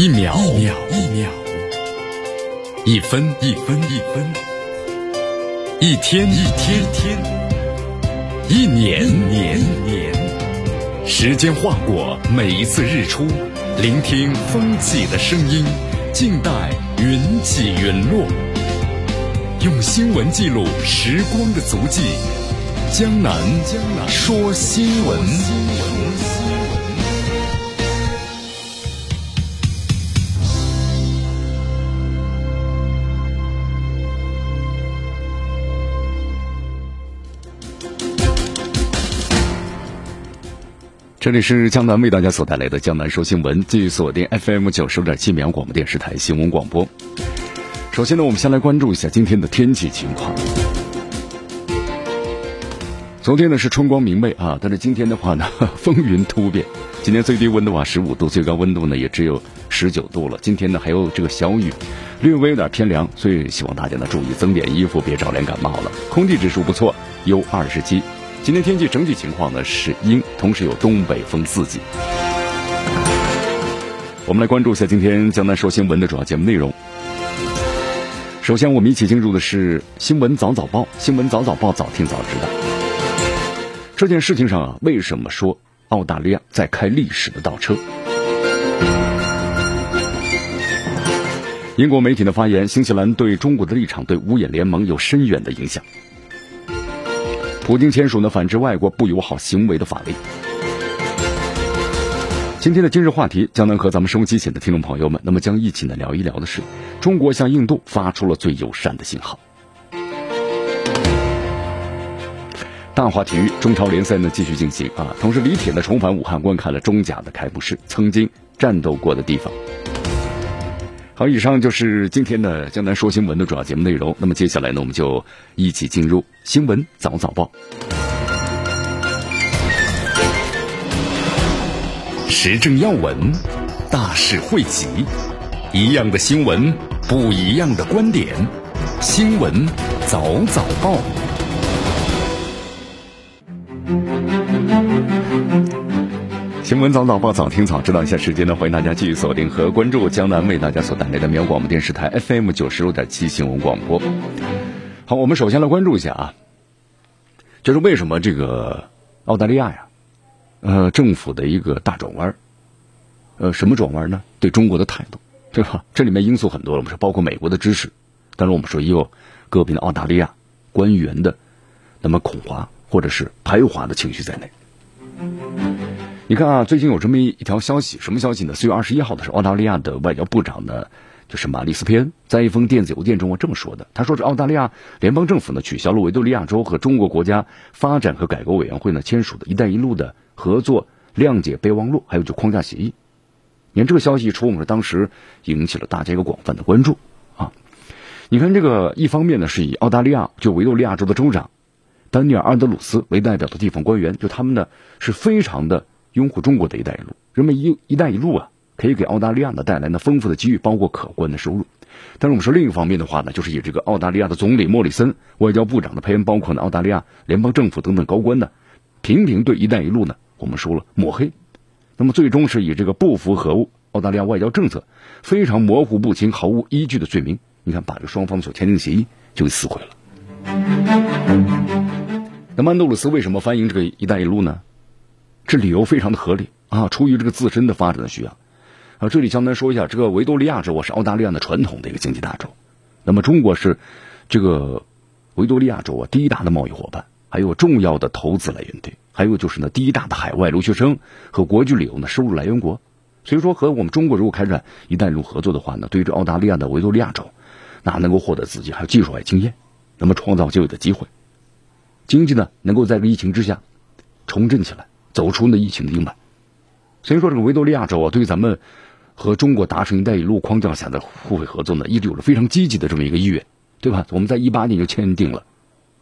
一秒一秒一秒，一分一分一分，一天一天。天，一年年年，时间划过每一次日出，聆听风起的声音，静待云起云落，用新闻记录时光的足迹。江南江南。说新闻。这里是江南为大家所带来的江南说新闻，继续锁定 FM 九十五点七绵阳广播电视台新闻广播。首先呢，我们先来关注一下今天的天气情况。昨天呢是春光明媚啊，但是今天的话呢 风云突变。今天最低温度啊十五度，最高温度呢也只有十九度了。今天呢还有这个小雨，略微有点偏凉，所以希望大家呢注意增点衣服，别着凉感冒了。空气指数不错，，U 二十七。今天天气整体情况呢是阴，同时有东北风四级。我们来关注一下今天江南说新闻的主要节目内容。首先，我们一起进入的是新闻早早报，新闻早早报，早听早知道。这件事情上啊，为什么说澳大利亚在开历史的倒车？英国媒体的发言，新西兰对中国的立场对五眼联盟有深远的影响。普京签署呢反制外国不友好行为的法律。今天的今日话题，将能和咱们收机前的听众朋友们，那么将一起呢聊一聊的是，中国向印度发出了最友善的信号。大话体育中超联赛呢继续进行啊，同时李铁呢重返武汉观看了中甲的开幕式，曾经战斗过的地方。好，以上就是今天的江南说新闻的主要节目内容。那么接下来呢，我们就一起进入新闻早早报。时政要闻，大事汇集，一样的新闻，不一样的观点。新闻早早报。新闻早早报，早听早知道。一下时间呢，欢迎大家继续锁定和关注江南为大家所带来的绵阳广播电视台 FM 九十六点七新闻广播。好，我们首先来关注一下啊，就是为什么这个澳大利亚呀，呃，政府的一个大转弯呃，什么转弯呢？对中国的态度，对吧？这里面因素很多了，我们说包括美国的支持，当然我们说也有个别的澳大利亚官员的那么恐华或者是排华的情绪在内。你看啊，最近有这么一条消息，什么消息呢？四月二十一号的时候，澳大利亚的外交部长呢，就是马利斯佩恩，在一封电子邮件中啊这么说的。他说是澳大利亚联邦政府呢取消了维多利亚州和中国国家发展和改革委员会呢签署的一带一路的合作谅解备忘录，还有就框架协议。你看这个消息一出，我们当时引起了大家一个广泛的关注啊。你看这个一方面呢，是以澳大利亚就维多利亚州的州长丹尼尔·安德鲁斯为代表的地方官员，就他们呢是非常的。拥护中国的一带一路，人们一一带一路啊，可以给澳大利亚呢带来呢丰富的机遇，包括可观的收入。但是我们说另一方面的话呢，就是以这个澳大利亚的总理莫里森、外交部长的佩恩，包括呢澳大利亚联邦政府等等高官呢，频频对一带一路呢，我们说了抹黑。那么最终是以这个不符合澳大利亚外交政策、非常模糊不清、毫无依据的罪名，你看把这双方所签订的协议就给撕毁了。那曼杜鲁斯为什么欢迎这个一带一路呢？这理由非常的合理啊，出于这个自身的发展的需要啊。这里江南说一下，这个维多利亚州我是澳大利亚的传统的一个经济大州，那么中国是这个维多利亚州啊第一大的贸易伙伴，还有重要的投资来源地，还有就是呢第一大的海外留学生和国际旅游呢收入来源国。所以说和我们中国如果开展一带一路合作的话呢，对于这澳大利亚的维多利亚州，那能够获得资金还有技术还有经验，那么创造就业的机会，经济呢能够在这个疫情之下重振起来。走出那疫情的阴霾，所以说这个维多利亚州啊，对于咱们和中国达成“一带一路”框架下的互惠合作呢，一直有着非常积极的这么一个意愿，对吧？我们在一八年就签订了，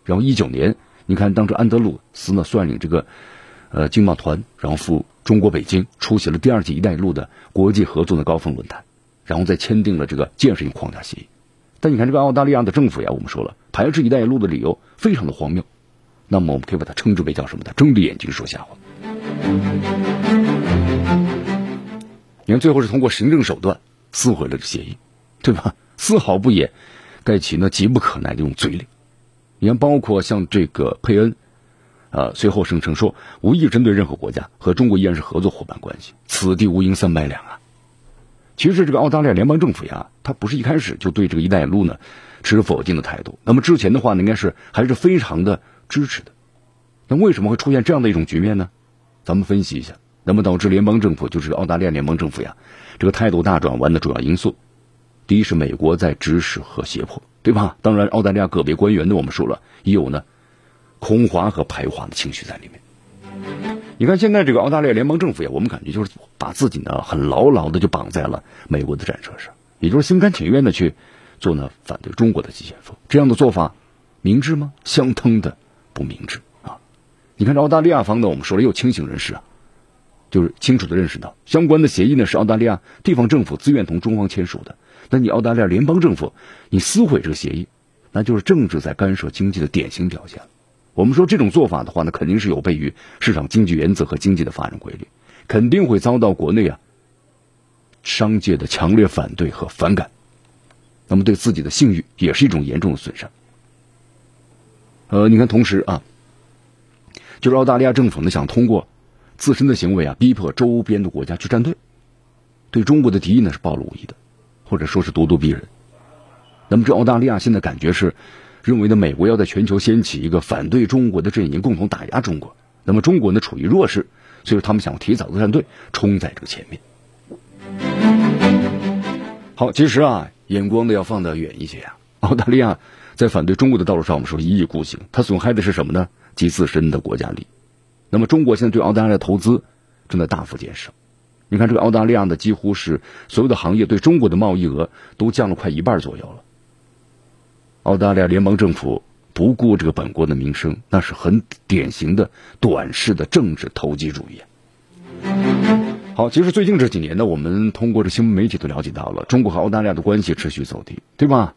然后一九年，你看当时安德鲁斯呢率领这个呃经贸团，然后赴中国北京出席了第二届“一带一路”的国际合作的高峰论坛，然后再签订了这个建设性框架协议。但你看这个澳大利亚的政府呀，我们说了排斥“一带一路”的理由非常的荒谬，那么我们可以把它称之为叫什么呢？睁着眼睛说瞎话。你看最后是通过行政手段撕毁了这协议，对吧？丝毫不掩盖其呢急不可耐的这种嘴脸。你看，包括像这个佩恩，呃，随后声称说无意针对任何国家，和中国依然是合作伙伴关系，此地无银三百两啊。其实这个澳大利亚联邦政府呀，他不是一开始就对这个“一带一路”呢持否定的态度。那么之前的话呢，应该是还是非常的支持的。那为什么会出现这样的一种局面呢？咱们分析一下。那么导致联邦政府就是澳大利亚联邦政府呀，这个态度大转弯的主要因素，第一是美国在指使和胁迫，对吧？当然，澳大利亚个别官员呢，我们说了，也有呢空华和排华的情绪在里面。你看现在这个澳大利亚联邦政府呀，我们感觉就是把自己呢很牢牢的就绑在了美国的战车上，也就是心甘情愿的去做呢反对中国的急先锋。这样的做法明智吗？相当的不明智！你看这澳大利亚方呢，我们说了又清醒人士啊。就是清楚的认识到，相关的协议呢是澳大利亚地方政府自愿同中方签署的。那你澳大利亚联邦政府，你撕毁这个协议，那就是政治在干涉经济的典型表现。我们说这种做法的话呢，肯定是有悖于市场经济原则和经济的发展规律，肯定会遭到国内啊商界的强烈反对和反感。那么对自己的信誉也是一种严重的损伤。呃，你看，同时啊，就是澳大利亚政府呢想通过。自身的行为啊，逼迫周边的国家去站队，对中国的敌意呢是暴露无遗的，或者说是咄咄逼人。那么这澳大利亚现在感觉是认为呢，美国要在全球掀起一个反对中国的阵营，共同打压中国。那么中国呢处于弱势，所以说他们想提早的站队，冲在这个前面。好，其实啊，眼光呢要放得远一些啊。澳大利亚在反对中国的道路上，我们说一意孤行，它损害的是什么呢？及自身的国家利益。那么中国现在对澳大利亚的投资正在大幅减少，你看这个澳大利亚的几乎是所有的行业对中国的贸易额都降了快一半左右了。澳大利亚联邦政府不顾这个本国的民生，那是很典型的短视的政治投机主义。好，其实最近这几年呢，我们通过这新闻媒体都了解到了，中国和澳大利亚的关系持续走低，对吧？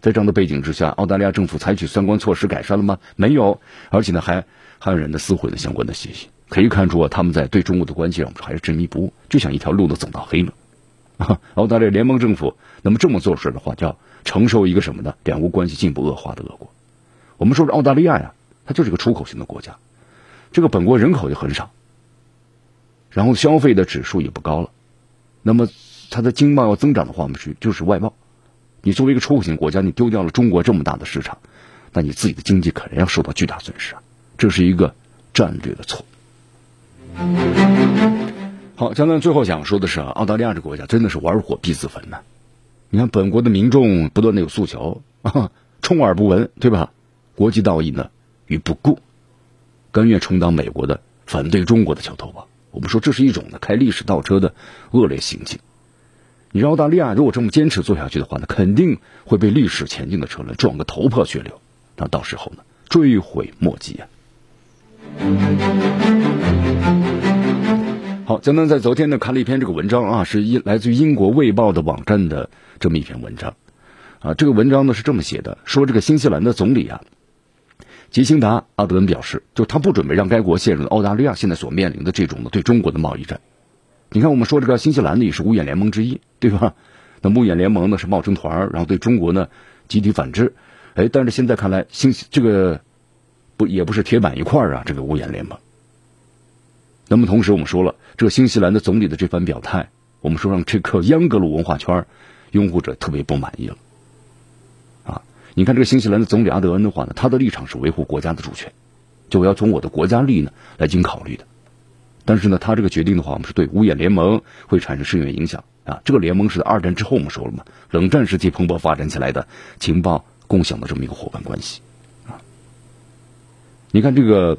在这样的背景之下，澳大利亚政府采取相关措施改善了吗？没有，而且呢还。还有人的撕毁了相关的协议，可以看出啊，他们在对中国的关系上还是执迷不悟，就像一条路都走到黑了。澳大利亚联邦政府那么这么做事的话，就要承受一个什么呢？两国关系进一步恶化的恶果。我们说说澳大利亚呀，它就是个出口型的国家，这个本国人口就很少，然后消费的指数也不高了，那么它的经贸要增长的话，我们是就是外贸。你作为一个出口型国家，你丢掉了中国这么大的市场，那你自己的经济可能要受到巨大损失啊。这是一个战略的错。好，江南最后想说的是，澳大利亚这国家真的是玩火必自焚呐！你看，本国的民众不断的有诉求，充耳不闻，对吧？国际道义呢与不顾，甘愿充当美国的反对中国的桥头堡。我们说这是一种呢开历史倒车的恶劣行径。你让澳大利亚如果这么坚持做下去的话呢，肯定会被历史前进的车轮撞个头破血流，那到时候呢追悔莫及啊！好，江南在昨天呢看了一篇这个文章啊，是英来自于英国卫报的网站的这么一篇文章啊。这个文章呢是这么写的：说这个新西兰的总理啊，吉辛达阿德恩表示，就他不准备让该国陷入澳大利亚现在所面临的这种的对中国的贸易战。你看，我们说这个新西兰呢也是五眼联盟之一，对吧？那五眼联盟呢是冒成团，然后对中国呢集体反制。哎，但是现在看来，新这个。不也不是铁板一块啊！这个五眼联盟。那么同时，我们说了，这个新西兰的总理的这番表态，我们说让这个央格鲁文化圈拥护者特别不满意了。啊，你看这个新西兰的总理阿德恩的话呢，他的立场是维护国家的主权，就我要从我的国家利益呢来进行考虑的。但是呢，他这个决定的话，我们是对五眼联盟会产生深远影响啊。这个联盟是在二战之后我们说了嘛，冷战时期蓬勃发展起来的情报共享的这么一个伙伴关系啊。你看这个，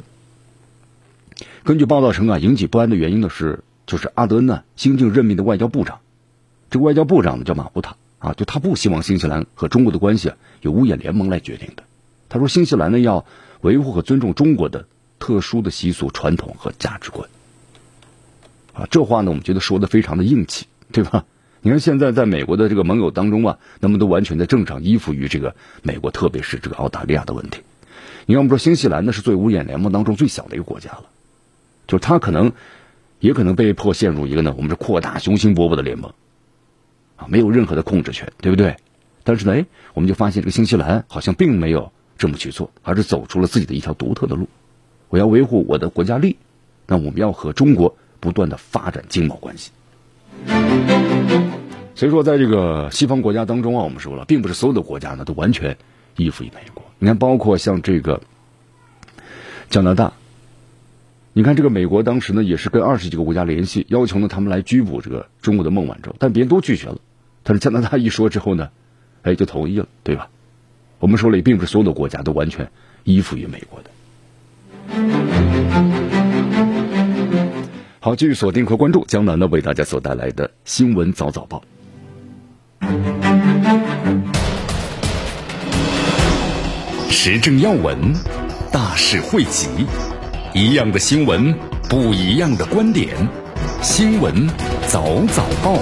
根据报道称啊，引起不安的原因呢是，就是阿德恩呢新晋任命的外交部长，这个外交部长呢叫马布塔啊，就他不希望新西兰和中国的关系啊由五眼联盟来决定的。他说新西兰呢要维护和尊重中国的特殊的习俗、传统和价值观。啊，这话呢我们觉得说的非常的硬气，对吧？你看现在在美国的这个盟友当中啊，那么都完全在政治上依附于这个美国，特别是这个澳大利亚的问题。你看，我们说新西兰呢是最五眼联盟当中最小的一个国家了，就是它可能也可能被迫陷入一个呢，我们是扩大雄心勃勃的联盟，啊，没有任何的控制权，对不对？但是呢，哎，我们就发现这个新西兰好像并没有这么去做，而是走出了自己的一条独特的路。我要维护我的国家利益，那我们要和中国不断的发展经贸关系。所以说，在这个西方国家当中啊，我们说了，并不是所有的国家呢都完全依附于美国。你看，包括像这个加拿大，你看这个美国当时呢也是跟二十几个国家联系，要求呢他们来拘捕这个中国的孟晚舟，但别人都拒绝了。但是加拿大一说之后呢，哎，就同意了，对吧？我们说了，也并不是所有的国家都完全依附于美国的。好，继续锁定和关注江南呢为大家所带来的新闻早早报。时政要闻，大事汇集，一样的新闻，不一样的观点。新闻早早报，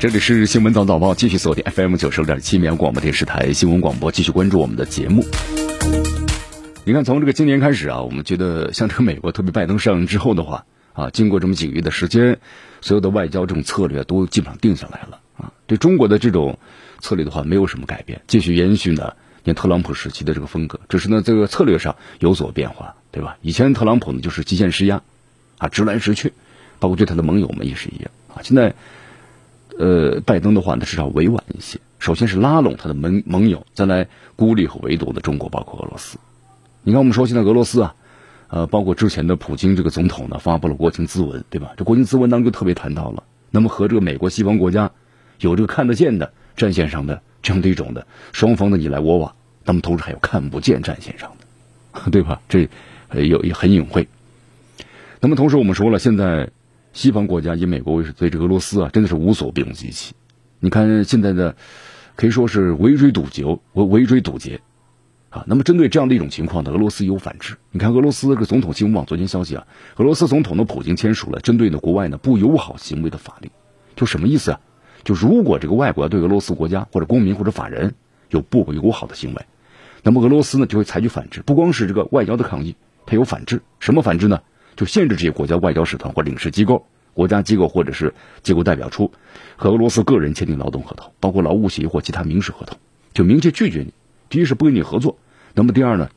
这里是新闻早早报，继续锁定 FM 九十六点七绵阳广播电视台新闻广播，继续关注我们的节目。你看，从这个今年开始啊，我们觉得像这个美国，特别拜登上任之后的话啊，经过这么几个月的时间，所有的外交这种策略都基本上定下来了啊。对中国的这种策略的话，没有什么改变，继续延续呢，像特朗普时期的这个风格，只是呢这个策略上有所变化，对吧？以前特朗普呢就是极限施压，啊，直来直去，包括对他的盟友们也是一样啊。现在，呃，拜登的话呢至少委婉一些，首先是拉拢他的盟盟友，再来孤立和围堵的中国，包括俄罗斯。你看，我们说现在俄罗斯啊，呃，包括之前的普京这个总统呢，发布了国情咨文，对吧？这国情咨文当中特别谈到了，那么和这个美国西方国家有这个看得见的战线上的这样的一种的双方的你来我往，那么同时还有看不见战线上的，对吧？这有也很隐晦。那么同时我们说了，现在西方国家以美国为首对这个俄罗斯啊，真的是无所不用其极。你看现在的可以说是围追堵截，围围追堵截。啊，那么针对这样的一种情况呢，俄罗斯有反制。你看，俄罗斯这个总统新闻网昨天消息啊，俄罗斯总统的普京签署了针对呢国外呢不友好行为的法令，就什么意思啊？就如果这个外国对俄罗斯国家或者公民或者法人有不友好的行为，那么俄罗斯呢就会采取反制，不光是这个外交的抗议，它有反制。什么反制呢？就限制这些国家外交使团或领事机构、国家机构或者是机构代表处和俄罗斯个人签订劳动合同，包括劳务协议或其他民事合同，就明确拒绝你。第一是不跟你合作，那么第二呢，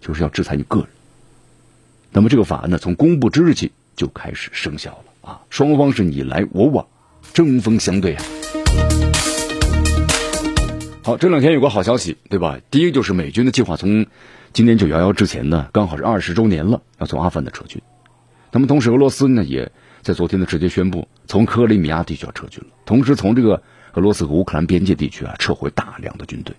就是要制裁你个人。那么这个法案呢，从公布之日起就开始生效了啊！双方是你来我往，针锋相对啊。好，这两天有个好消息，对吧？第一就是美军的计划从今年九幺幺之前呢，刚好是二十周年了，要从阿富汗的撤军。那么同时，俄罗斯呢也在昨天呢直接宣布从克里米亚地区要撤军了，同时从这个俄罗斯和乌克兰边界地区啊撤回大量的军队。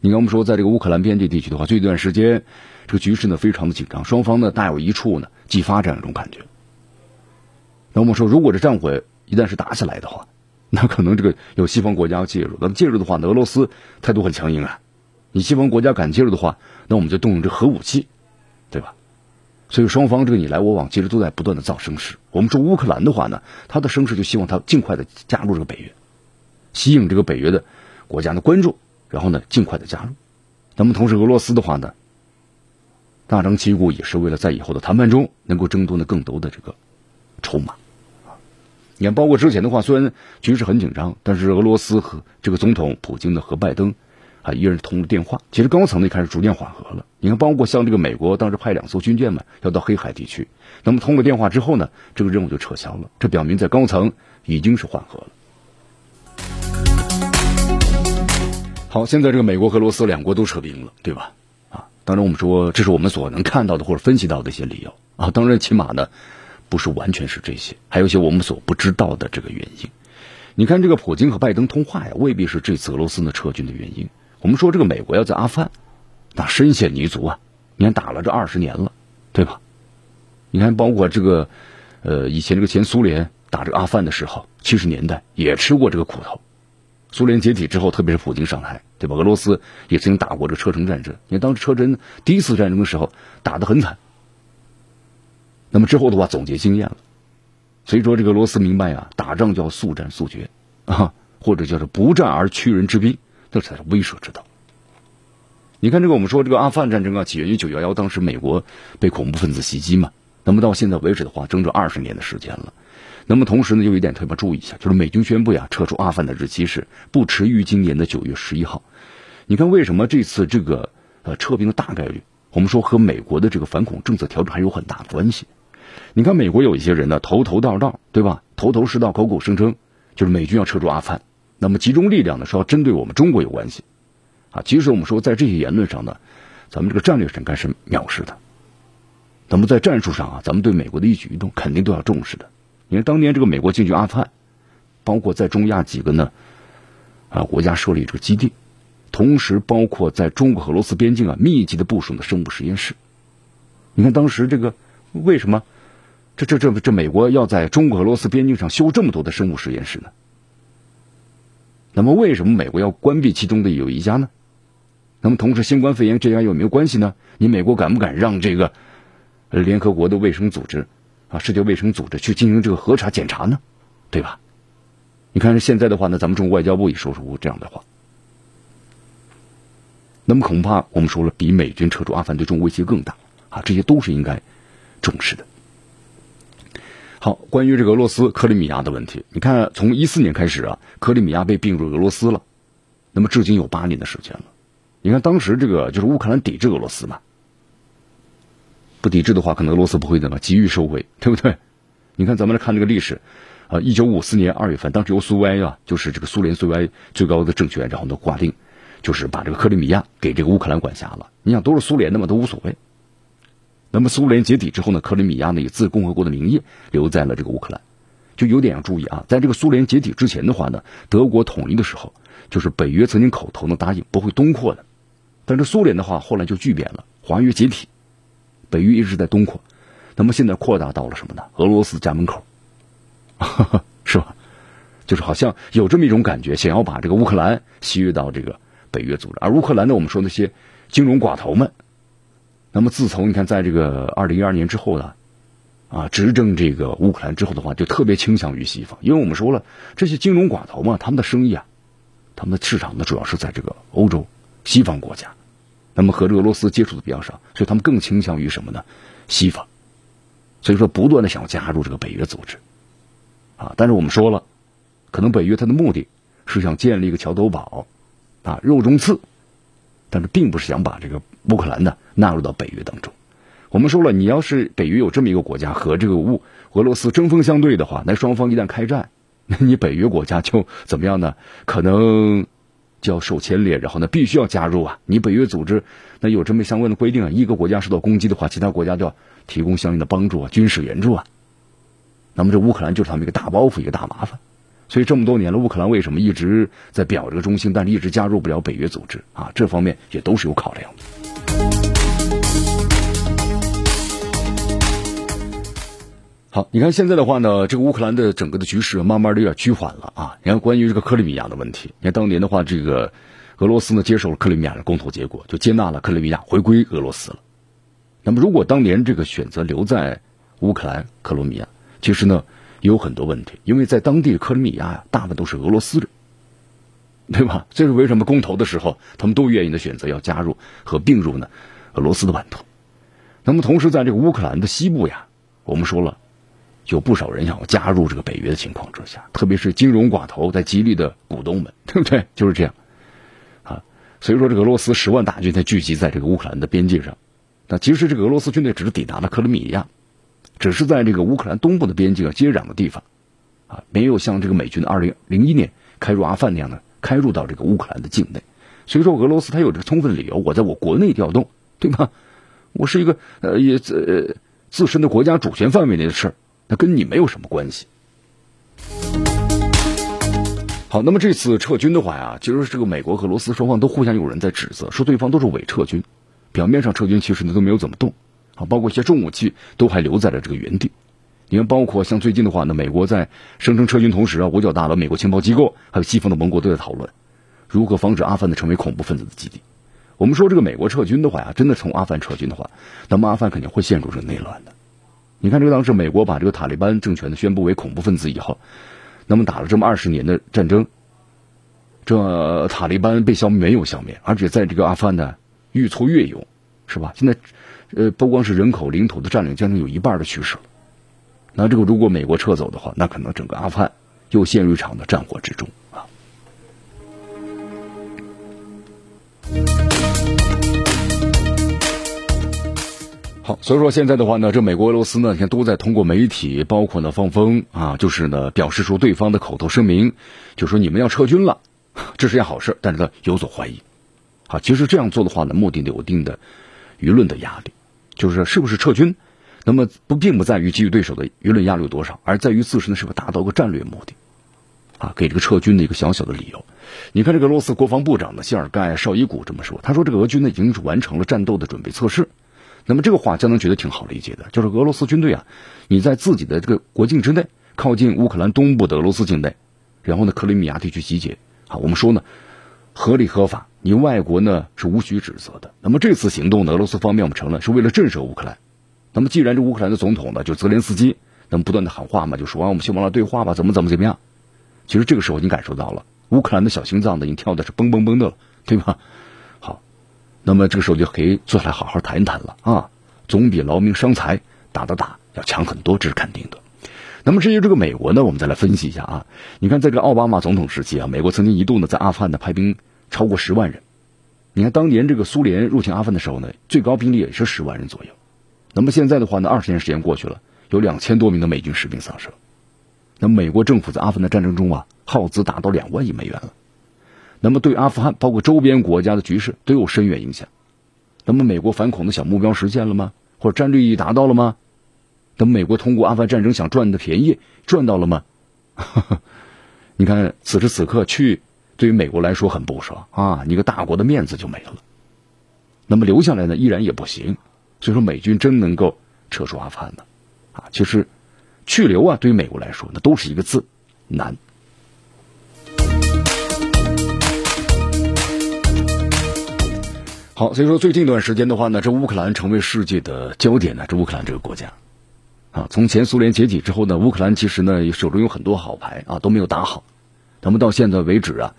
你看，我们说，在这个乌克兰边界地区的话，这段时间，这个局势呢非常的紧张，双方呢大有一处呢激发这样一种感觉。那我们说，如果这战火一旦是打起来的话，那可能这个有西方国家要介入。那么介入的话，俄罗斯态度很强硬啊。你西方国家敢介入的话，那我们就动用这核武器，对吧？所以双方这个你来我往，其实都在不断的造声势。我们说乌克兰的话呢，他的声势就希望他尽快的加入这个北约，吸引这个北约的国家的关注。然后呢，尽快的加入。那么同时，俄罗斯的话呢，大张旗鼓也是为了在以后的谈判中能够争夺呢更多的这个筹码。你看，包括之前的话，虽然局势很紧张，但是俄罗斯和这个总统普京呢和拜登啊依然通了电话。其实高层呢开始逐渐缓和了。你看，包括像这个美国当时派两艘军舰嘛要到黑海地区，那么通过电话之后呢，这个任务就撤销了。这表明在高层已经是缓和了。好，现在这个美国和俄罗斯两国都撤兵了，对吧？啊，当然我们说这是我们所能看到的或者分析到的一些理由啊。当然，起码呢，不是完全是这些，还有一些我们所不知道的这个原因。你看，这个普京和拜登通话呀，未必是这次俄罗斯呢撤军的原因。我们说这个美国要在阿富汗，那深陷泥足啊！你看打了这二十年了，对吧？你看，包括这个呃，以前这个前苏联打这个阿富汗的时候，七十年代也吃过这个苦头。苏联解体之后，特别是普京上台，对吧？俄罗斯也曾经打过这车臣战争。你看，当时车臣第一次战争的时候打得很惨。那么之后的话，总结经验了。所以说，这个罗斯明白啊，打仗叫速战速决啊，或者叫做不战而屈人之兵，这才是威慑之道。你看这个，我们说这个阿富汗战争啊，起源于九幺幺，当时美国被恐怖分子袭击嘛。那么到现在为止的话，整整二十年的时间了。那么同时呢，有一点特别注意一下，就是美军宣布呀，撤出阿富汗的日期是不迟于今年的九月十一号。你看为什么这次这个呃撤兵的大概率，我们说和美国的这个反恐政策调整还有很大的关系。你看美国有一些人呢，头头道道，对吧？头头是道，口口声声就是美军要撤出阿富汗，那么集中力量呢是要针对我们中国有关系。啊，其实我们说，在这些言论上呢，咱们这个战略上该是藐视的。那么在战术上啊，咱们对美国的一举一动肯定都要重视的。你看当年这个美国进军阿富汗，包括在中亚几个呢啊国家设立这个基地，同时包括在中国和俄罗斯边境啊密集的部署的生物实验室。你看当时这个为什么这这这这美国要在中国和俄罗斯边境上修这么多的生物实验室呢？那么为什么美国要关闭其中的有一家呢？那么，同时，新冠肺炎这家有没有关系呢？你美国敢不敢让这个联合国的卫生组织啊，世界卫生组织去进行这个核查检查呢？对吧？你看现在的话呢，咱们中国外交部也说出这样的话。那么恐怕我们说了，比美军撤出阿富汗对中国威胁更大啊，这些都是应该重视的。好，关于这个俄罗斯克里米亚的问题，你看，从一四年开始啊，克里米亚被并入俄罗斯了，那么至今有八年的时间了。你看，当时这个就是乌克兰抵制俄罗斯嘛，不抵制的话，可能俄罗斯不会怎么急于收回，对不对？你看，咱们来看这个历史，啊，一九五四年二月份，当时由苏维埃啊，就是这个苏联苏维埃最高的政权，然后呢划定，就是把这个克里米亚给这个乌克兰管辖了。你想，都是苏联的嘛，都无所谓。那么苏联解体之后呢，克里米亚呢以自共和国的名义留在了这个乌克兰，就有点要注意啊，在这个苏联解体之前的话呢，德国统一的时候，就是北约曾经口头呢答应不会东扩的。但是苏联的话后来就巨变了，华约解体，北约一直在东扩，那么现在扩大到了什么呢？俄罗斯家门口，是吧？就是好像有这么一种感觉，想要把这个乌克兰吸入到这个北约组织。而乌克兰呢，我们说那些金融寡头们，那么自从你看在这个二零一二年之后呢，啊，执政这个乌克兰之后的话，就特别倾向于西方，因为我们说了这些金融寡头嘛，他们的生意啊，他们的市场呢，主要是在这个欧洲。西方国家，那么和这俄罗斯接触的比较少，所以他们更倾向于什么呢？西方，所以说不断的想加入这个北约组织，啊，但是我们说了，可能北约它的目的是想建立一个桥头堡，啊，肉中刺，但是并不是想把这个乌克兰呢纳入到北约当中。我们说了，你要是北约有这么一个国家和这个乌俄罗斯针锋相对的话，那双方一旦开战，那你北约国家就怎么样呢？可能。就要受牵连，然后呢，必须要加入啊！你北约组织那有这么相关的规定啊，一个国家受到攻击的话，其他国家就要提供相应的帮助啊，军事援助啊。那么这乌克兰就是他们一个大包袱，一个大麻烦。所以这么多年了，乌克兰为什么一直在表这个忠心，但是一直加入不了北约组织啊？这方面也都是有考量的。好，你看现在的话呢，这个乌克兰的整个的局势慢慢的有点趋缓了啊。你看关于这个克里米亚的问题，你看当年的话，这个俄罗斯呢接受了克里米亚的公投结果，就接纳了克里米亚回归俄罗斯了。那么如果当年这个选择留在乌克兰克罗米亚，其实呢有很多问题，因为在当地克里米亚呀，大部分都是俄罗斯人，对吧？这是为什么公投的时候他们都愿意的选择要加入和并入呢？俄罗斯的版图。那么同时在这个乌克兰的西部呀，我们说了。有不少人想要加入这个北约的情况之下，特别是金融寡头在极力的股东们，对不对？就是这样，啊，所以说这个俄罗斯十万大军在聚集在这个乌克兰的边境上，那其实这个俄罗斯军队只是抵达了克里米亚，只是在这个乌克兰东部的边境接壤的地方，啊，没有像这个美军的二零零一年开入阿富汗那样的开入到这个乌克兰的境内，所以说俄罗斯他有这个充分理由，我在我国内调动，对吧？我是一个呃也自自身的国家主权范围内的事儿。那跟你没有什么关系。好，那么这次撤军的话呀，其实这个美国和俄罗斯双方都互相有人在指责，说对方都是伪撤军。表面上撤军，其实呢都没有怎么动啊，包括一些重武器都还留在了这个原地。你看，包括像最近的话呢，美国在声称撤军同时啊，五角大楼、美国情报机构还有西方的盟国都在讨论如何防止阿富汗的成为恐怖分子的基地。我们说这个美国撤军的话呀，真的从阿富汗撤军的话，那么阿富汗肯定会陷入这个内乱的。你看，这个当时美国把这个塔利班政权呢宣布为恐怖分子以后，那么打了这么二十年的战争，这塔利班被消灭没有消灭，而且在这个阿富汗呢愈挫愈勇，是吧？现在，呃，不光是人口、领土的占领，将近有一半的趋势了。那这个如果美国撤走的话，那可能整个阿富汗又陷入一场的战火之中所以说现在的话呢，这美国、俄罗斯呢，你看都在通过媒体，包括呢放风啊，就是呢表示出对方的口头声明，就说你们要撤军了，这是件好事，但是呢有所怀疑。啊，其实这样做的话呢，目的有一定的舆论的压力，就是是不是撤军，那么不并不在于给予对手的舆论压力有多少，而在于自身呢是否达到个战略目的，啊，给这个撤军的一个小小的理由。你看这个俄罗斯国防部长呢，谢尔盖绍伊古这么说，他说这个俄军呢已经是完成了战斗的准备测试。那么这个话，江南觉得挺好理解的，就是俄罗斯军队啊，你在自己的这个国境之内，靠近乌克兰东部的俄罗斯境内，然后呢，克里米亚地区集结，啊，我们说呢，合理合法，你外国呢是无需指责的。那么这次行动呢，俄罗斯方面我们承认是为了震慑乌克兰。那么既然这乌克兰的总统呢，就泽连斯基，那么不断的喊话嘛，就说啊，我们希望来对话吧，怎么怎么怎么样。其实这个时候你感受到了，乌克兰的小心脏呢，已经跳的是嘣嘣嘣的了，对吧？那么这个时候就可以坐下来好好谈一谈了啊，总比劳民伤财打的打要强很多，这是肯定的。那么至于这个美国呢，我们再来分析一下啊。你看，在这个奥巴马总统时期啊，美国曾经一度呢在阿富汗呢派兵超过十万人。你看当年这个苏联入侵阿富汗的时候呢，最高兵力也是十万人左右。那么现在的话呢，二十年时间过去了，有两千多名的美军士兵丧生。那美国政府在阿富汗的战争中啊，耗资达到两万亿美元了。那么对阿富汗包括周边国家的局势都有深远影响。那么美国反恐的小目标实现了吗？或者战略意义达到了吗？那么美国通过阿富汗战争想赚的便宜赚到了吗？你看此时此刻去，对于美国来说很不爽啊！一个大国的面子就没了。那么留下来呢，依然也不行。所以说美军真能够撤出阿富汗呢？啊，其实去留啊，对于美国来说那都是一个字难。好，所以说最近一段时间的话呢，这乌克兰成为世界的焦点呢。这乌克兰这个国家，啊，从前苏联解体之后呢，乌克兰其实呢手中有很多好牌啊，都没有打好。那么到现在为止啊，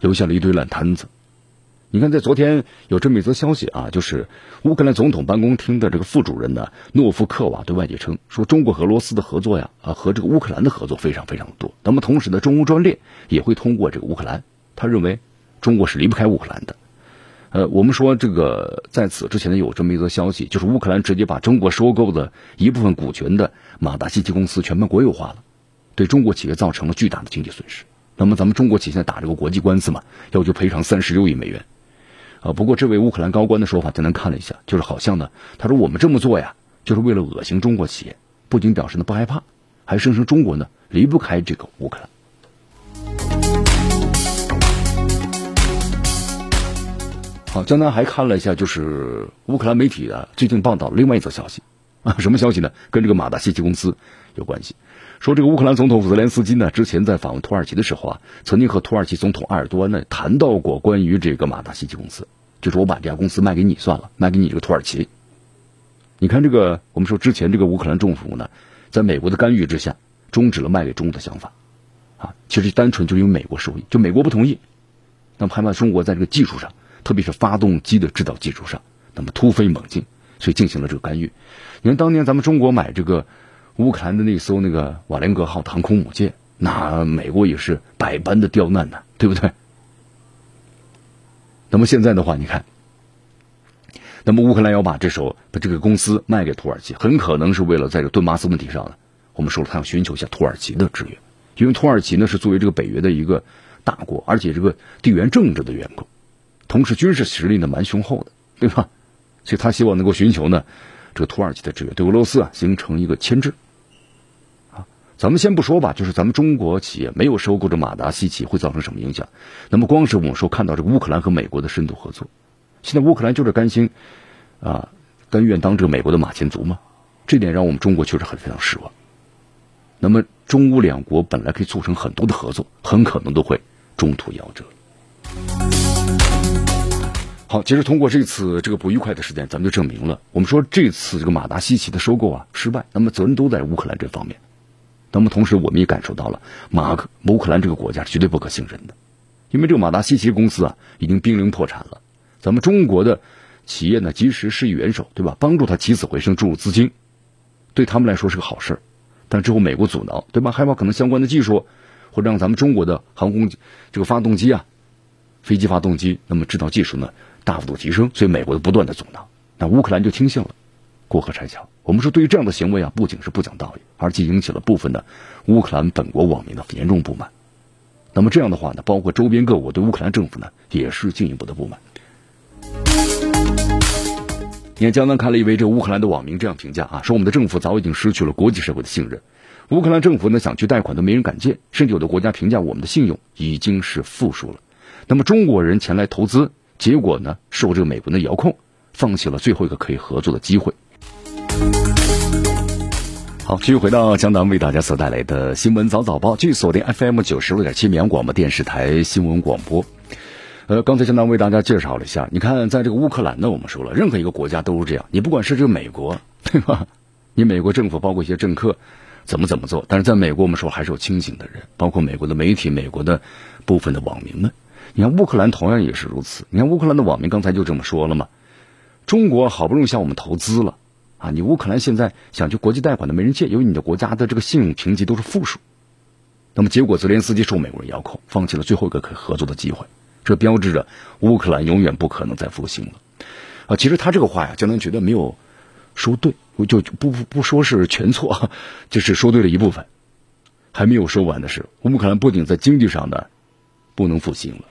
留下了一堆烂摊子。你看，在昨天有这么一则消息啊，就是乌克兰总统办公厅的这个副主任呢，诺夫克瓦对外界称说，中国和俄罗斯的合作呀，啊，和这个乌克兰的合作非常非常多。那么同时呢，中乌专列也会通过这个乌克兰。他认为中国是离不开乌克兰的。呃，我们说这个在此之前呢，有这么一则消息，就是乌克兰直接把中国收购的一部分股权的马达西奇公司全面国有化了，对中国企业造成了巨大的经济损失。那么咱们中国企业现在打这个国际官司嘛，要求赔偿三十六亿美元。啊，不过这位乌克兰高官的说法，简单看了一下，就是好像呢，他说我们这么做呀，就是为了恶心中国企业，不仅表示呢不害怕，还声称中国呢离不开这个乌克兰。好，江南还看了一下，就是乌克兰媒体啊最近报道另外一则消息啊，什么消息呢？跟这个马达西奇公司有关系。说这个乌克兰总统泽连斯基呢，之前在访问土耳其的时候啊，曾经和土耳其总统埃尔多安呢谈到过关于这个马达西奇公司，就是我把这家公司卖给你算了，卖给你这个土耳其。你看这个，我们说之前这个乌克兰政府呢，在美国的干预之下，终止了卖给中国的想法啊，其实单纯就因为美国受益，就美国不同意，那么害怕中国在这个技术上。特别是发动机的制造技术上，那么突飞猛进，所以进行了这个干预。你看当年咱们中国买这个乌克兰的那艘那个瓦良格号航空母舰，那美国也是百般的刁难呢，对不对？那么现在的话，你看，那么乌克兰要把这艘把这个公司卖给土耳其，很可能是为了在这顿巴斯问题上呢，我们说了，他要寻求一下土耳其的支援，因为土耳其呢是作为这个北约的一个大国，而且这个地缘政治的缘故。同时，军事实力呢蛮雄厚的，对吧？所以他希望能够寻求呢这个土耳其的支援，对俄罗斯啊形成一个牵制。啊，咱们先不说吧，就是咱们中国企业没有收购这马达西奇会造成什么影响？那么光是我们说看到这个乌克兰和美国的深度合作，现在乌克兰就是甘心啊甘愿当这个美国的马前卒吗？这点让我们中国确实很非常失望。那么中乌两国本来可以促成很多的合作，很可能都会中途夭折。好，其实通过这次这个不愉快的事件，咱们就证明了，我们说这次这个马达西奇的收购啊失败，那么责任都在乌克兰这方面。那么同时，我们也感受到了马克乌克兰这个国家是绝对不可信任的，因为这个马达西奇公司啊已经濒临破产了。咱们中国的企业呢及时施以援手，对吧？帮助他起死回生，注入资金，对他们来说是个好事但之后美国阻挠，对吧？害怕可能相关的技术会让咱们中国的航空这个发动机啊、飞机发动机，那么制造技术呢大幅度提升，所以美国不断的阻挠。那乌克兰就听信了，过河拆桥。我们说，对于这样的行为啊，不仅是不讲道理，而且引起了部分的乌克兰本国网民的严重不满。那么这样的话呢，包括周边各国对乌克兰政府呢，也是进一步的不满。你看，江南看了一位这乌克兰的网民这样评价啊，说我们的政府早已经失去了国际社会的信任，乌克兰政府呢想去贷款都没人敢借，甚至有的国家评价我们的信用已经是负数了。那么中国人前来投资，结果呢受这个美国的遥控，放弃了最后一个可以合作的机会。好，继续回到江南为大家所带来的新闻早早报，继续锁定 FM 九十六点七绵阳广播电视台新闻广播。呃，刚才江南为大家介绍了一下，你看，在这个乌克兰呢，我们说了，任何一个国家都是这样。你不管是这个美国，对吧？你美国政府包括一些政客怎么怎么做，但是在美国，我们说还是有清醒的人，包括美国的媒体、美国的部分的网民们。你看乌克兰同样也是如此。你看乌克兰的网民刚才就这么说了嘛？中国好不容易向我们投资了啊，你乌克兰现在想去国际贷款的没人借，因为你的国家的这个信用评级都是负数。那么结果泽连斯基受美国人遥控，放弃了最后一个可合作的机会。这标志着乌克兰永远不可能再复兴了，啊，其实他这个话呀，江南觉得没有说对，我就不不不说是全错，就是说对了一部分，还没有说完的是，乌克兰不仅在经济上呢不能复兴了，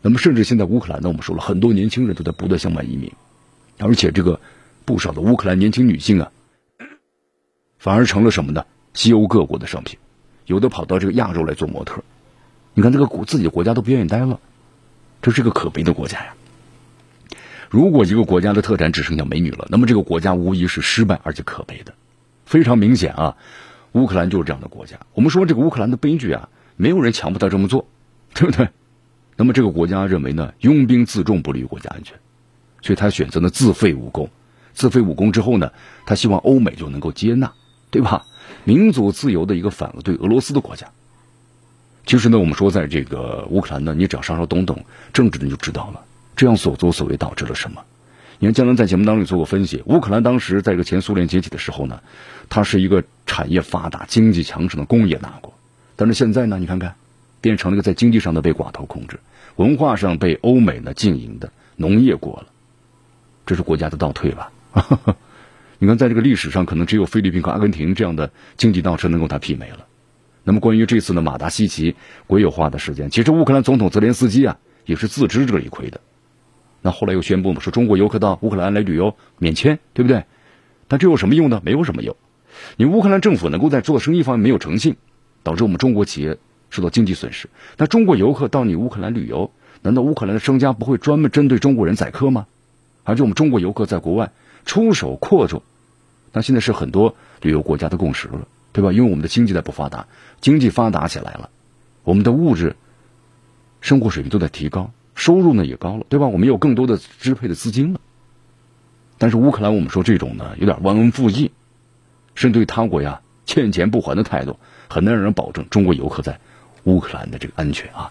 那么甚至现在乌克兰呢，我们说了很多年轻人都在不断向外移民，而且这个不少的乌克兰年轻女性啊，反而成了什么呢？西欧各国的商品，有的跑到这个亚洲来做模特，你看这个国自己国家都不愿意待了。这是个可悲的国家呀！如果一个国家的特产只剩下美女了，那么这个国家无疑是失败而且可悲的。非常明显啊，乌克兰就是这样的国家。我们说这个乌克兰的悲剧啊，没有人强迫他这么做，对不对？那么这个国家认为呢，拥兵自重不利于国家安全，所以他选择了自废武功。自废武功之后呢，他希望欧美就能够接纳，对吧？民主自由的一个反对俄罗斯的国家。其实呢，我们说在这个乌克兰呢，你只要稍稍懂懂政治，你就知道了，这样所作所为导致了什么。你看，江南在节目当中做过分析，乌克兰当时在这个前苏联解体的时候呢，它是一个产业发达、经济强盛的工业大国，但是现在呢，你看看，变成了一个在经济上的被寡头控制，文化上被欧美呢经营的农业国了，这是国家的倒退吧？你看，在这个历史上，可能只有菲律宾和阿根廷这样的经济倒车能够它媲美了。那么，关于这次的马达西奇国有化的事件，其实乌克兰总统泽连斯基啊也是自知这一亏的。那后来又宣布嘛，说中国游客到乌克兰来旅游免签，对不对？但这有什么用呢？没有什么用。你乌克兰政府能够在做生意方面没有诚信，导致我们中国企业受到经济损失。那中国游客到你乌克兰旅游，难道乌克兰的商家不会专门针对中国人宰客吗？而且我们中国游客在国外出手阔绰，那现在是很多旅游国家的共识了。对吧？因为我们的经济在不发达，经济发达起来了，我们的物质生活水平都在提高，收入呢也高了，对吧？我们有更多的支配的资金了。但是乌克兰，我们说这种呢有点忘恩负义，甚至对他国呀欠钱不还的态度，很难让人保证中国游客在乌克兰的这个安全啊。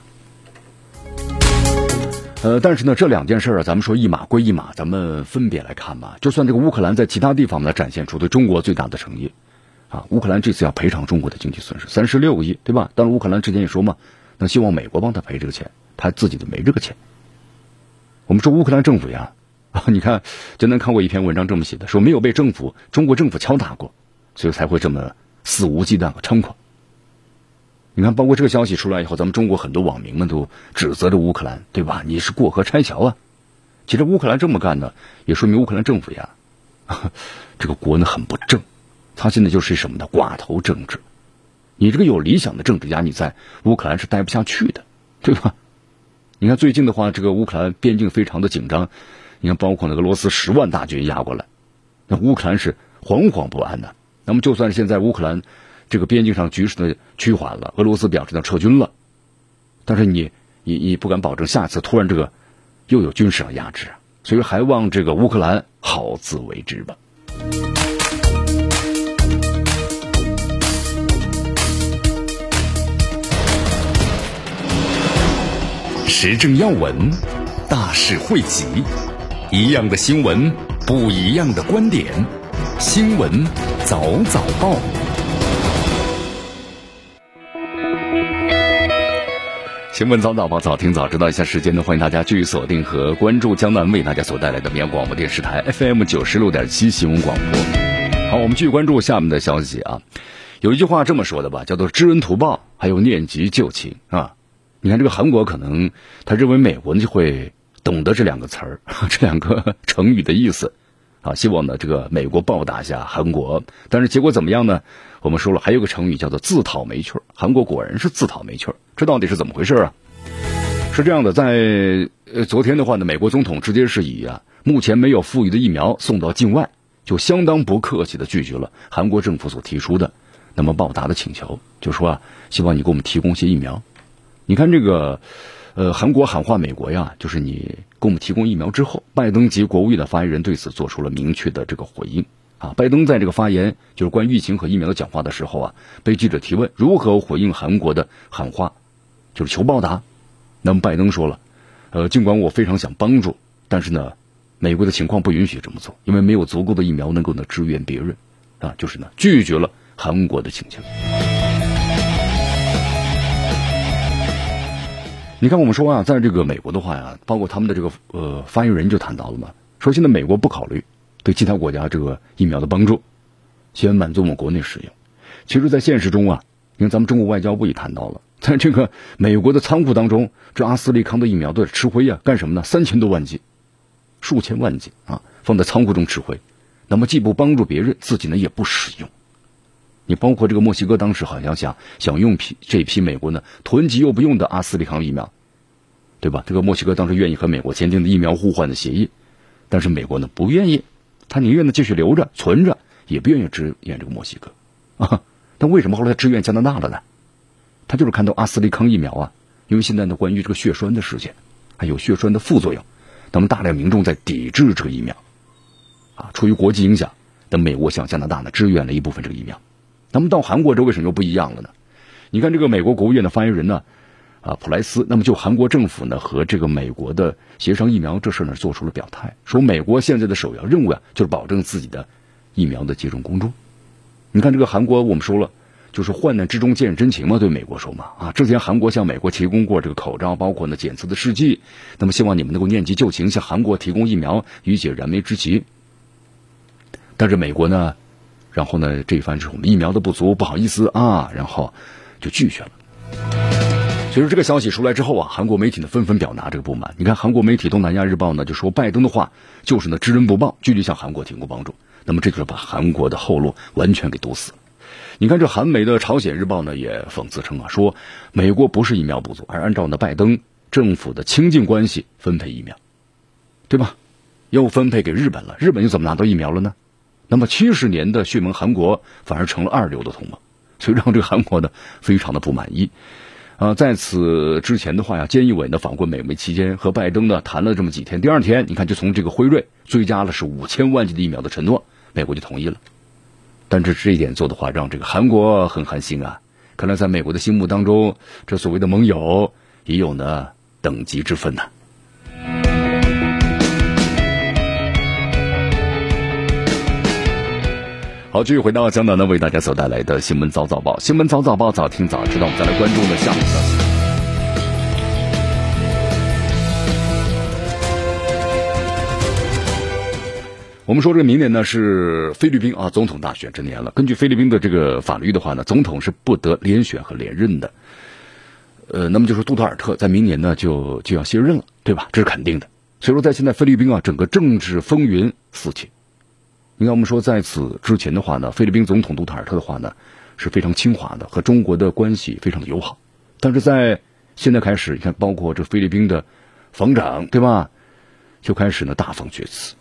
呃，但是呢，这两件事啊，咱们说一码归一码，咱们分别来看吧。就算这个乌克兰在其他地方呢展现出对中国最大的诚意。啊，乌克兰这次要赔偿中国的经济损失三十六亿，对吧？当然，乌克兰之前也说嘛，那希望美国帮他赔这个钱，他自己的没这个钱。我们说乌克兰政府呀，啊，你看，今天看过一篇文章这么写的，说没有被政府中国政府敲打过，所以才会这么肆无忌惮和猖狂。你看，包括这个消息出来以后，咱们中国很多网民们都指责着乌克兰，对吧？你是过河拆桥啊！其实乌克兰这么干呢，也说明乌克兰政府呀，这个国呢很不正。他现在就是什么呢？寡头政治。你这个有理想的政治家，你在乌克兰是待不下去的，对吧？你看最近的话，这个乌克兰边境非常的紧张，你看包括那俄罗斯十万大军压过来，那乌克兰是惶惶不安的。那么就算是现在乌克兰这个边境上局势的趋缓了，俄罗斯表示要撤军了，但是你你你不敢保证下次突然这个又有军事上压制，所以还望这个乌克兰好自为之吧。时政要闻，大事汇集，一样的新闻，不一样的观点。新闻早早报，新闻早早报，早听早知道。一下时间呢，欢迎大家继续锁定和关注江南为大家所带来的绵阳广播电视台 FM 九十六点七新闻广播。好，我们继续关注下面的消息啊。有一句话这么说的吧，叫做“知恩图报”，还有“念及旧情”啊。你看这个韩国可能他认为美国呢就会。懂得这两个词儿，这两个成语的意思，啊，希望呢这个美国报答一下韩国，但是结果怎么样呢？我们说了，还有个成语叫做自讨没趣儿。韩国果然是自讨没趣儿，这到底是怎么回事啊？是这样的，在呃昨天的话呢，美国总统直接是以啊目前没有富裕的疫苗送到境外，就相当不客气的拒绝了韩国政府所提出的那么报答的请求，就说啊希望你给我们提供些疫苗。你看这个。呃，韩国喊话美国呀，就是你给我们提供疫苗之后，拜登及国务院的发言人对此做出了明确的这个回应啊。拜登在这个发言就是关于疫情和疫苗的讲话的时候啊，被记者提问如何回应韩国的喊话，就是求报答。那么拜登说了，呃，尽管我非常想帮助，但是呢，美国的情况不允许这么做，因为没有足够的疫苗能够呢支援别人啊，就是呢拒绝了韩国的请求。你看，我们说啊，在这个美国的话呀，包括他们的这个呃发言人就谈到了嘛，说现在美国不考虑对其他国家这个疫苗的帮助，先满足我们国内使用。其实，在现实中啊，你看咱们中国外交部也谈到了，在这个美国的仓库当中，这阿斯利康的疫苗都在吃灰啊，干什么呢？三千多万剂，数千万剂啊，放在仓库中吃灰，那么既不帮助别人，自己呢也不使用。你包括这个墨西哥当时好像想想用批这批美国呢囤积又不用的阿斯利康疫苗，对吧？这个墨西哥当时愿意和美国签订的疫苗互换的协议，但是美国呢不愿意，他宁愿呢继续留着存着，也不愿意支援这个墨西哥啊。那为什么后来支援加拿大了呢？他就是看到阿斯利康疫苗啊，因为现在呢关于这个血栓的事件，还有血栓的副作用，那么大量民众在抵制这个疫苗啊。出于国际影响，那美国向加拿大呢支援了一部分这个疫苗。那么到韩国这为什么又不一样了呢？你看这个美国国务院的发言人呢，啊普莱斯，那么就韩国政府呢和这个美国的协商疫苗这事呢做出了表态，说美国现在的首要任务啊就是保证自己的疫苗的接种工作。你看这个韩国，我们说了，就是患难之中见真情嘛，对美国说嘛啊，之前韩国向美国提供过这个口罩，包括呢检测的试剂，那么希望你们能够念及旧情，向韩国提供疫苗以解燃眉之急。但是美国呢？然后呢，这一番是我们疫苗的不足，不好意思啊，然后就拒绝了。其实这个消息出来之后啊，韩国媒体呢纷纷表达这个不满。你看，韩国媒体《东南亚日报》呢就说，拜登的话就是呢知恩不报，拒绝向韩国提供帮助。那么这就是把韩国的后路完全给堵死了。你看，这韩媒的《朝鲜日报》呢也讽刺称啊，说美国不是疫苗不足，而按照呢拜登政府的亲近关系分配疫苗，对吧？又分配给日本了，日本又怎么拿到疫苗了呢？那么七十年的血盟韩国反而成了二流的同盟，所以让这个韩国呢非常的不满意。啊，在此之前的话呀，菅义伟呢访问美国期间和拜登呢谈了这么几天，第二天你看就从这个辉瑞追加了是五千万剂的疫苗的承诺，美国就同意了。但是这一点做的话，让这个韩国很寒心啊。看来在美国的心目当中，这所谓的盟友也有呢等级之分呐。好，继续回到江南呢，为大家所带来的新闻早早报，新闻早早报，早听早知道。我们再来关注呢下面消息。我们说这明年呢是菲律宾啊总统大选之年了。根据菲律宾的这个法律的话呢，总统是不得连选和连任的。呃，那么就是杜特尔特在明年呢就就要卸任了，对吧？这是肯定的。所以说，在现在菲律宾啊，整个政治风云四起。你看，我们说在此之前的话呢，菲律宾总统杜特尔特的话呢是非常亲华的，和中国的关系非常的友好。但是在现在开始，你看，包括这菲律宾的防长，对吧，就开始呢大放厥词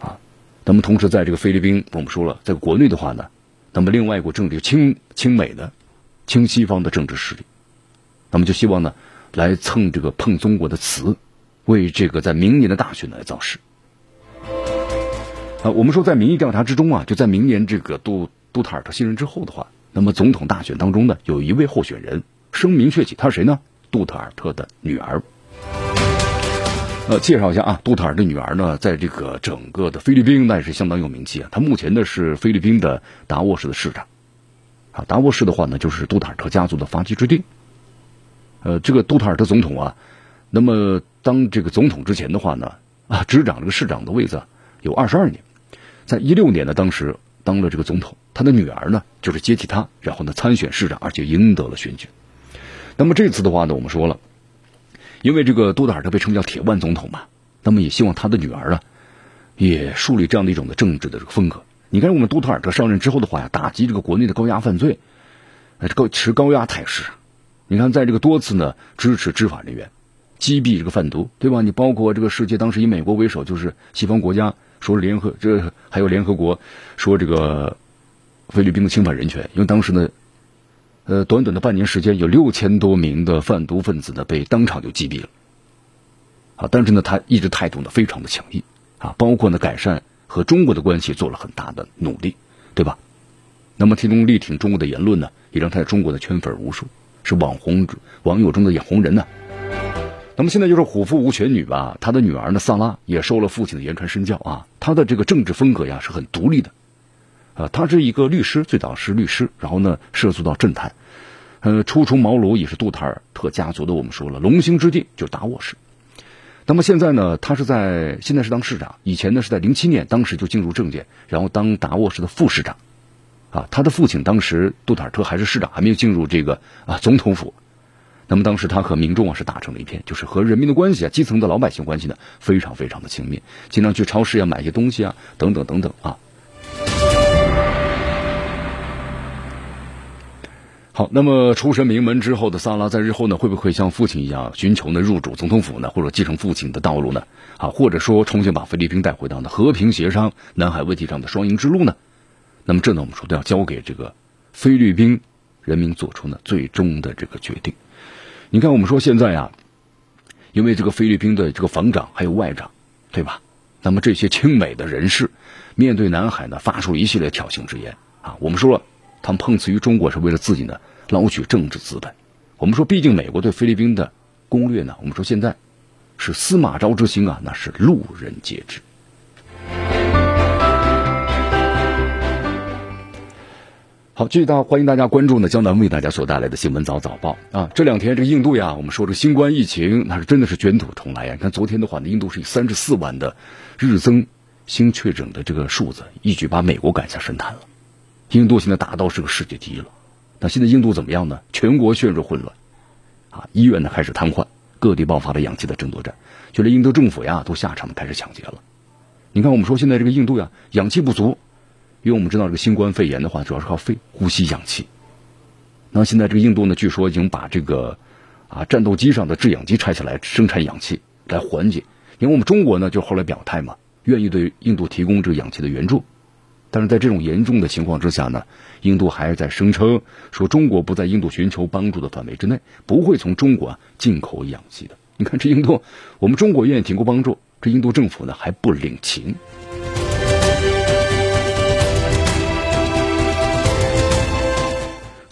啊。那么同时，在这个菲律宾，我们说了，在国内的话呢，那么另外一股政治亲亲美的、亲西方的政治势力，那么就希望呢来蹭这个碰中国的词，为这个在明年的大选来造势。啊，我们说在民意调查之中啊，就在明年这个杜杜特尔特卸任之后的话，那么总统大选当中呢，有一位候选人声名鹊起，他是谁呢？杜特尔特的女儿。呃，介绍一下啊，杜特尔特女儿呢，在这个整个的菲律宾那也是相当有名气啊。她目前呢是菲律宾的达沃市的市长，啊，达沃市的话呢就是杜特尔特家族的发迹之地。呃，这个杜特尔特总统啊，那么当这个总统之前的话呢，啊，执掌这个市长的位子有二十二年，在一六年呢，当时当了这个总统，他的女儿呢就是接替他，然后呢参选市长，而且赢得了选举。那么这次的话呢，我们说了。因为这个杜特尔特被称叫“铁腕总统”嘛，那么也希望他的女儿啊，也树立这样的一种的政治的这个风格。你看，我们杜特尔特上任之后的话呀，打击这个国内的高压犯罪，呃，这个持高压态势。你看，在这个多次呢支持执法人员，击毙这个贩毒，对吧？你包括这个世界当时以美国为首，就是西方国家说联合这还有联合国说这个菲律宾的侵犯人权，因为当时呢。呃，短短的半年时间，有六千多名的贩毒分子呢被当场就击毙了。啊，但是呢，他一直态度呢非常的强硬啊，包括呢改善和中国的关系做了很大的努力，对吧？那么其中力挺中国的言论呢，也让他在中国的圈粉无数，是网红网友中的眼红人呢。那么现在就是虎父无犬女吧，他的女儿呢萨拉也受了父亲的言传身教啊，他的这个政治风格呀是很独立的。啊，他是一个律师，最早是律师，然后呢涉足到政坛，呃，初出茅庐也是杜特尔特家族的。我们说了，龙兴之地就是达沃市。那么现在呢，他是在现在是当市长，以前呢是在零七年当时就进入政界，然后当达沃市的副市长。啊，他的父亲当时杜特尔特还是市长，还没有进入这个啊总统府。那么当时他和民众啊是打成了一片，就是和人民的关系啊，基层的老百姓关系呢非常非常的亲密，经常去超市呀买一些东西啊，等等等等啊。好，那么出身名门之后的萨拉，在日后呢，会不会像父亲一样寻求呢入主总统府呢，或者继承父亲的道路呢？啊，或者说重新把菲律宾带回到呢和平协商南海问题上的双赢之路呢？那么这呢，我们说都要交给这个菲律宾人民做出呢最终的这个决定。你看，我们说现在啊，因为这个菲律宾的这个防长还有外长，对吧？那么这些亲美的人士面对南海呢，发出了一系列挑衅之言啊，我们说了。他们碰瓷于中国是为了自己呢捞取政治资本。我们说，毕竟美国对菲律宾的攻略呢，我们说现在是司马昭之心啊，那是路人皆知。好，继续大欢迎大家关注呢江南为大家所带来的新闻早早报啊。这两天这个印度呀，我们说这个新冠疫情那是真的是卷土重来呀。你看昨天的话呢，印度是以三十四万的日增新确诊的这个数字，一举把美国赶下神坛了。印度现在达到是个世界第一了，那现在印度怎么样呢？全国陷入混乱，啊，医院呢开始瘫痪，各地爆发了氧气的争夺战，就连印度政府呀都下场开始抢劫了。你看，我们说现在这个印度呀，氧气不足，因为我们知道这个新冠肺炎的话，主要是靠肺呼吸氧气。那现在这个印度呢，据说已经把这个啊战斗机上的制氧机拆下来生产氧气来缓解。因为我们中国呢，就后来表态嘛，愿意对印度提供这个氧气的援助。但是在这种严重的情况之下呢，印度还是在声称说中国不在印度寻求帮助的范围之内，不会从中国进口氧气的。你看这印度，我们中国愿意提供帮助，这印度政府呢还不领情。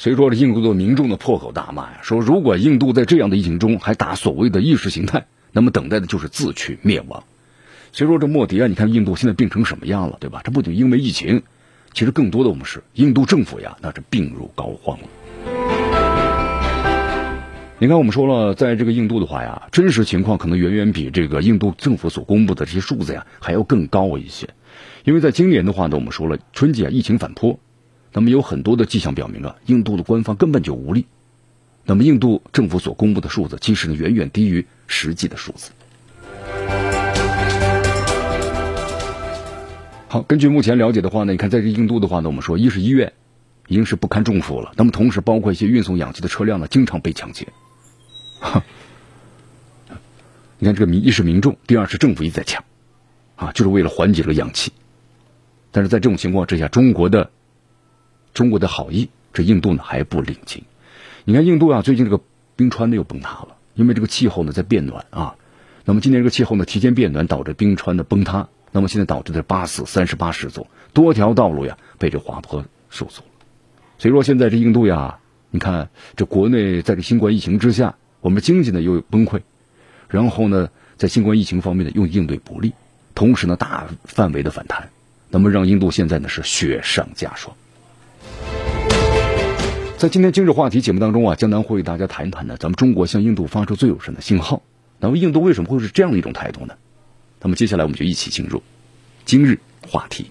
所以说，这印度的民众的破口大骂呀，说如果印度在这样的疫情中还打所谓的意识形态，那么等待的就是自取灭亡。所以说这莫迪啊，你看印度现在病成什么样了，对吧？这不仅因为疫情，其实更多的我们是印度政府呀，那是病入膏肓了。你看，我们说了，在这个印度的话呀，真实情况可能远远比这个印度政府所公布的这些数字呀还要更高一些。因为在今年的话呢，我们说了春季啊疫情反扑，那么有很多的迹象表明啊，印度的官方根本就无力。那么印度政府所公布的数字，其实呢远远低于实际的数字。好，根据目前了解的话呢，你看在这印度的话呢，我们说一是医院已经是不堪重负了，那么同时包括一些运送氧气的车辆呢，经常被抢劫。哈你看这个民一是民众，第二是政府一直在抢，啊，就是为了缓解这个氧气。但是在这种情况之下，中国的中国的好意，这印度呢还不领情。你看印度啊，最近这个冰川呢又崩塌了，因为这个气候呢在变暖啊。那么今年这个气候呢提前变暖，导致冰川的崩塌。那么现在导致的八死三十八失踪，多条道路呀被这滑坡受阻所以说现在这印度呀，你看这国内在这新冠疫情之下，我们经济呢又崩溃，然后呢在新冠疫情方面呢又应对不利，同时呢大范围的反弹，那么让印度现在呢是雪上加霜。在今天今日话题节目当中啊，江南会与大家谈一谈呢，咱们中国向印度发出最有声的信号。那么印度为什么会是这样的一种态度呢？那么接下来我们就一起进入今日话题。